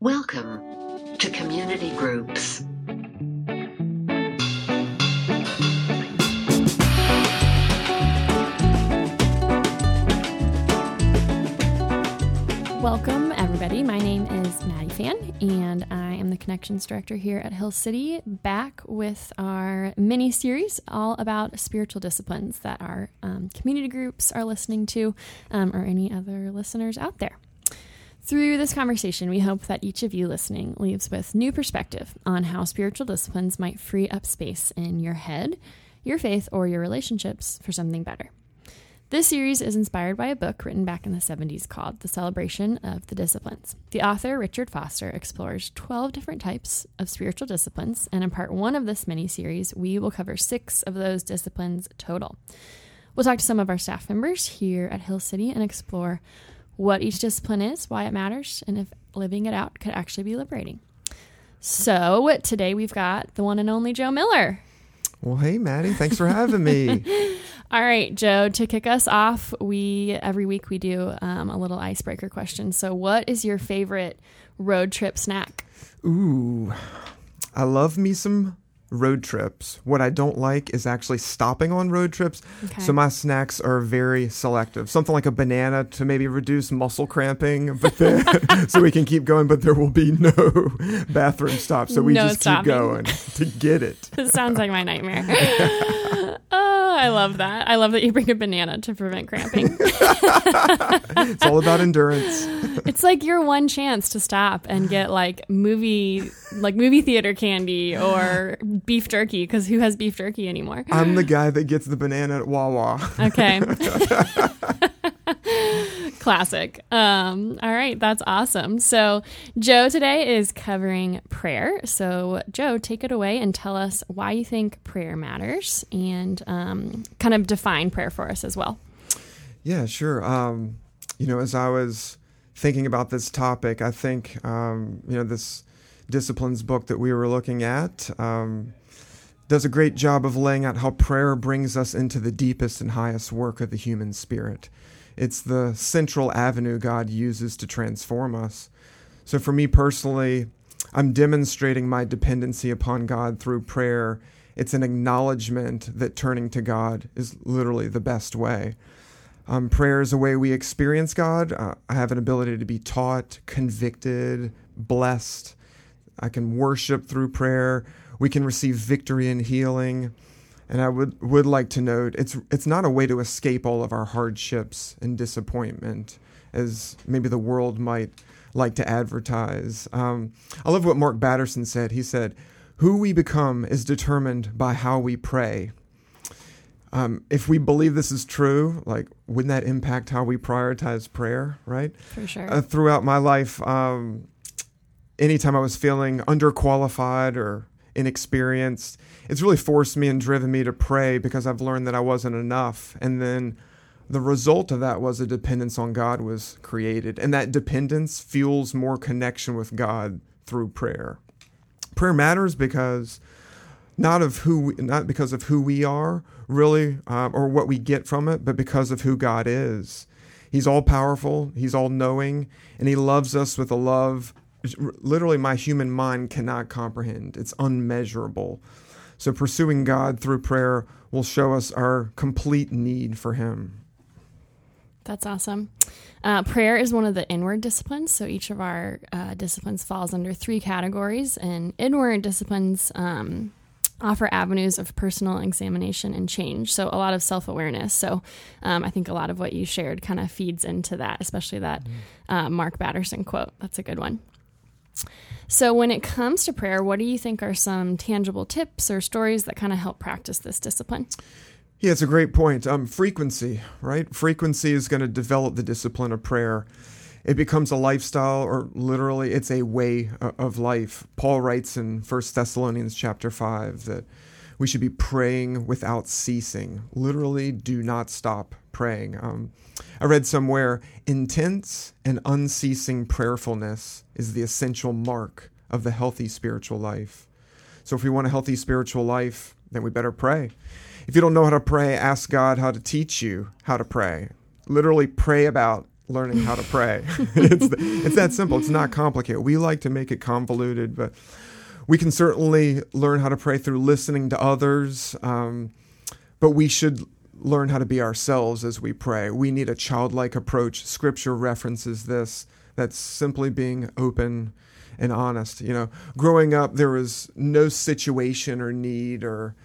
Welcome to Community Groups. Welcome, everybody. My name is Maddie Fan, and I am the Connections Director here at Hill City, back with our mini series all about spiritual disciplines that our um, community groups are listening to, um, or any other listeners out there. Through this conversation, we hope that each of you listening leaves with new perspective on how spiritual disciplines might free up space in your head, your faith, or your relationships for something better. This series is inspired by a book written back in the 70s called The Celebration of the Disciplines. The author, Richard Foster, explores 12 different types of spiritual disciplines, and in part one of this mini series, we will cover six of those disciplines total. We'll talk to some of our staff members here at Hill City and explore what each discipline is, why it matters, and if living it out could actually be liberating. So today we've got the one and only Joe Miller. Well, hey, Maddie, thanks for having me. All right, Joe, to kick us off, we every week we do um, a little icebreaker question. So, what is your favorite road trip snack? Ooh, I love me some road trips. What I don't like is actually stopping on road trips. Okay. So my snacks are very selective. Something like a banana to maybe reduce muscle cramping, but then so we can keep going, but there will be no bathroom stop. So we no just stopping. keep going to get it. this sounds like my nightmare. I love that. I love that you bring a banana to prevent cramping. it's all about endurance. it's like your one chance to stop and get like movie like movie theater candy or beef jerky because who has beef jerky anymore? I'm the guy that gets the banana at Wawa. Okay. Classic. Um, all right, that's awesome. So, Joe today is covering prayer. So, Joe, take it away and tell us why you think prayer matters and um, kind of define prayer for us as well. Yeah, sure. Um, you know, as I was thinking about this topic, I think, um, you know, this disciplines book that we were looking at um, does a great job of laying out how prayer brings us into the deepest and highest work of the human spirit. It's the central avenue God uses to transform us. So, for me personally, I'm demonstrating my dependency upon God through prayer. It's an acknowledgement that turning to God is literally the best way. Um, prayer is a way we experience God. Uh, I have an ability to be taught, convicted, blessed, I can worship through prayer. We can receive victory and healing. And I would, would like to note it's it's not a way to escape all of our hardships and disappointment, as maybe the world might like to advertise. Um, I love what Mark Batterson said. He said, "Who we become is determined by how we pray." Um, if we believe this is true, like, wouldn't that impact how we prioritize prayer? Right? For sure. Uh, throughout my life, um, anytime I was feeling underqualified or inexperienced, it's really forced me and driven me to pray because I've learned that I wasn't enough. And then the result of that was a dependence on God was created. And that dependence fuels more connection with God through prayer. Prayer matters because not of who we, not because of who we are really uh, or what we get from it, but because of who God is. He's all powerful, he's all knowing, and he loves us with a love literally my human mind cannot comprehend. It's unmeasurable. So pursuing God through prayer will show us our complete need for Him. That's awesome. Uh, prayer is one of the inward disciplines. So each of our uh, disciplines falls under three categories. And inward disciplines um, offer avenues of personal examination and change. So a lot of self awareness. So um, I think a lot of what you shared kind of feeds into that, especially that mm-hmm. uh, Mark Batterson quote. That's a good one. So, when it comes to prayer, what do you think are some tangible tips or stories that kind of help practice this discipline? Yeah, it's a great point. Um, frequency, right? Frequency is going to develop the discipline of prayer. It becomes a lifestyle, or literally, it's a way of life. Paul writes in 1 Thessalonians chapter 5 that we should be praying without ceasing. Literally, do not stop praying. Um, I read somewhere intense and unceasing prayerfulness is the essential mark of the healthy spiritual life. So, if we want a healthy spiritual life, then we better pray. If you don't know how to pray, ask God how to teach you how to pray. Literally, pray about learning how to pray. it's, it's that simple. It's not complicated. We like to make it convoluted, but we can certainly learn how to pray through listening to others. Um, but we should learn how to be ourselves as we pray. We need a childlike approach. Scripture references this. That's simply being open and honest. You know, growing up, there was no situation or need or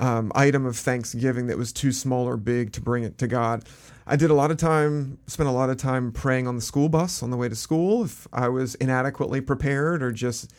um, item of thanksgiving that was too small or big to bring it to God. I did a lot of time, spent a lot of time praying on the school bus on the way to school if I was inadequately prepared or just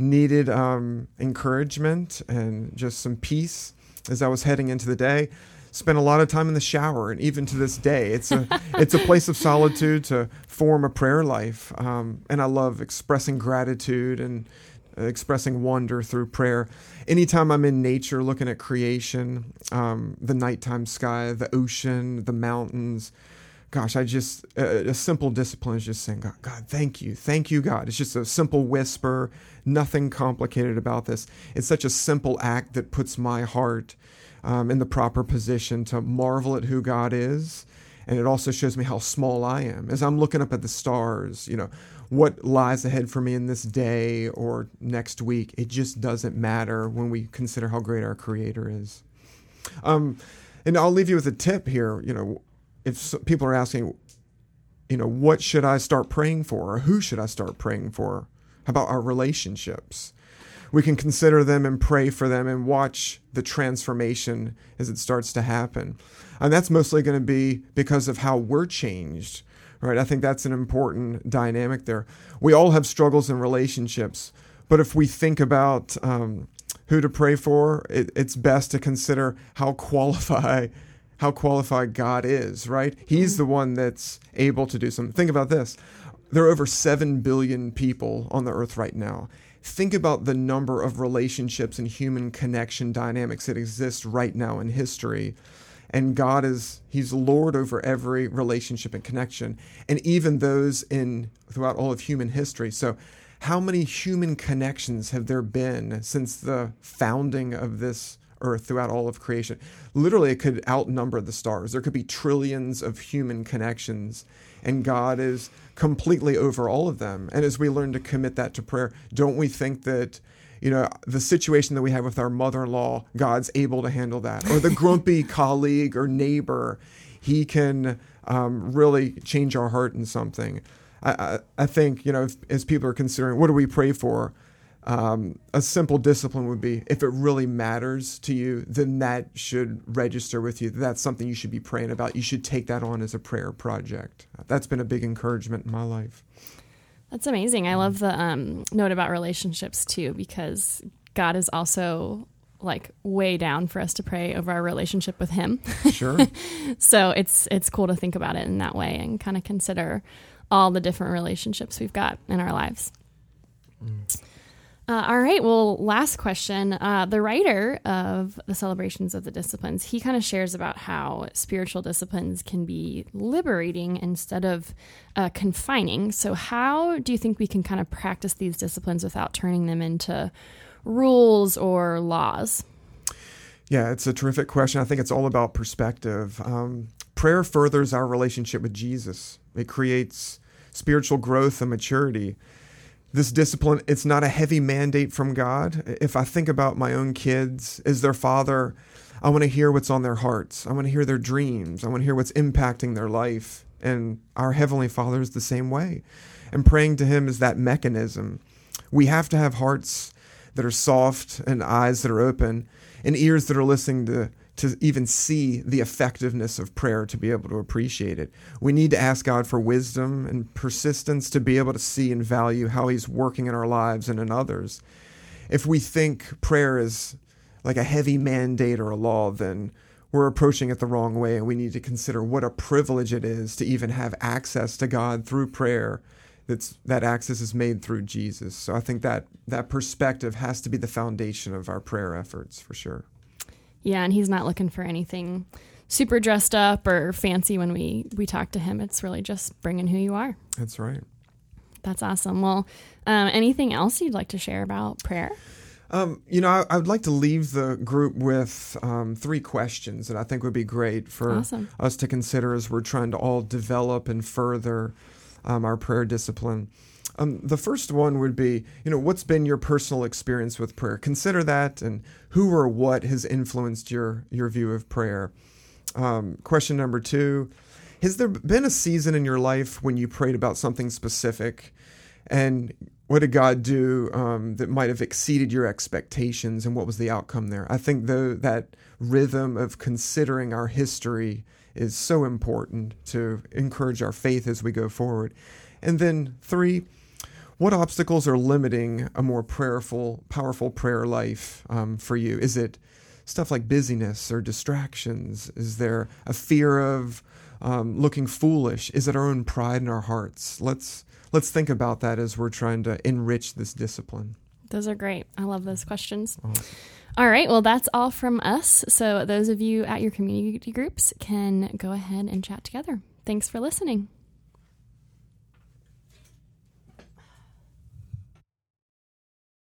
needed um, encouragement and just some peace as I was heading into the day. Spent a lot of time in the shower, and even to this day, it's a it's a place of solitude to form a prayer life. Um, and I love expressing gratitude and expressing wonder through prayer. Anytime I'm in nature, looking at creation, um, the nighttime sky, the ocean, the mountains, gosh, I just a, a simple discipline is just saying, God, God, thank you, thank you, God. It's just a simple whisper, nothing complicated about this. It's such a simple act that puts my heart um, in the proper position to marvel at who God is. And it also shows me how small I am. As I'm looking up at the stars, you know, what lies ahead for me in this day or next week, it just doesn't matter when we consider how great our Creator is. Um, and I'll leave you with a tip here. You know, if people are asking, you know, what should I start praying for, or who should I start praying for? How about our relationships? We can consider them and pray for them and watch the transformation as it starts to happen. And that's mostly going to be because of how we're changed right? I think that's an important dynamic there. We all have struggles in relationships, but if we think about um, who to pray for, it, it's best to consider how qualified how qualified God is, right? He's mm-hmm. the one that's able to do something. Think about this. There are over 7 billion people on the earth right now. Think about the number of relationships and human connection dynamics that exist right now in history and God is he's lord over every relationship and connection and even those in throughout all of human history so how many human connections have there been since the founding of this earth throughout all of creation literally it could outnumber the stars there could be trillions of human connections and God is completely over all of them and as we learn to commit that to prayer don't we think that you know, the situation that we have with our mother in law, God's able to handle that. Or the grumpy colleague or neighbor, he can um, really change our heart in something. I, I, I think, you know, if, as people are considering, what do we pray for? Um, a simple discipline would be if it really matters to you, then that should register with you. That's something you should be praying about. You should take that on as a prayer project. That's been a big encouragement in my life. That's amazing. I love the um, note about relationships too, because God is also like way down for us to pray over our relationship with Him. Sure. so it's it's cool to think about it in that way and kind of consider all the different relationships we've got in our lives. Mm. Uh, all right. Well, last question. Uh, the writer of the Celebrations of the Disciplines, he kind of shares about how spiritual disciplines can be liberating instead of uh, confining. So, how do you think we can kind of practice these disciplines without turning them into rules or laws? Yeah, it's a terrific question. I think it's all about perspective. Um, prayer furthers our relationship with Jesus, it creates spiritual growth and maturity this discipline it's not a heavy mandate from god. If i think about my own kids as their father i want to hear what's on their hearts. I want to hear their dreams. I want to hear what's impacting their life. And our heavenly father is the same way. And praying to him is that mechanism. We have to have hearts that are soft and eyes that are open and ears that are listening to to even see the effectiveness of prayer to be able to appreciate it. We need to ask God for wisdom and persistence to be able to see and value how He's working in our lives and in others. If we think prayer is like a heavy mandate or a law, then we're approaching it the wrong way, and we need to consider what a privilege it is to even have access to God through prayer. That's, that access is made through Jesus. So I think that that perspective has to be the foundation of our prayer efforts for sure. Yeah, and he's not looking for anything super dressed up or fancy when we we talk to him. It's really just bringing who you are. That's right. That's awesome. Well, um, anything else you'd like to share about prayer? Um, you know, I, I, would like to leave the group with um, three questions that I think would be great for awesome. us to consider as we're trying to all develop and further um, our prayer discipline. Um, the first one would be, you know, what's been your personal experience with prayer? Consider that, and who or what has influenced your your view of prayer. Um, question number two: Has there been a season in your life when you prayed about something specific, and what did God do um, that might have exceeded your expectations, and what was the outcome there? I think that rhythm of considering our history is so important to encourage our faith as we go forward. And then three, what obstacles are limiting a more prayerful, powerful prayer life um, for you? Is it stuff like busyness or distractions? Is there a fear of um, looking foolish? Is it our own pride in our hearts? Let's let's think about that as we're trying to enrich this discipline. Those are great. I love those questions. Awesome. All right. Well, that's all from us. So, those of you at your community groups can go ahead and chat together. Thanks for listening.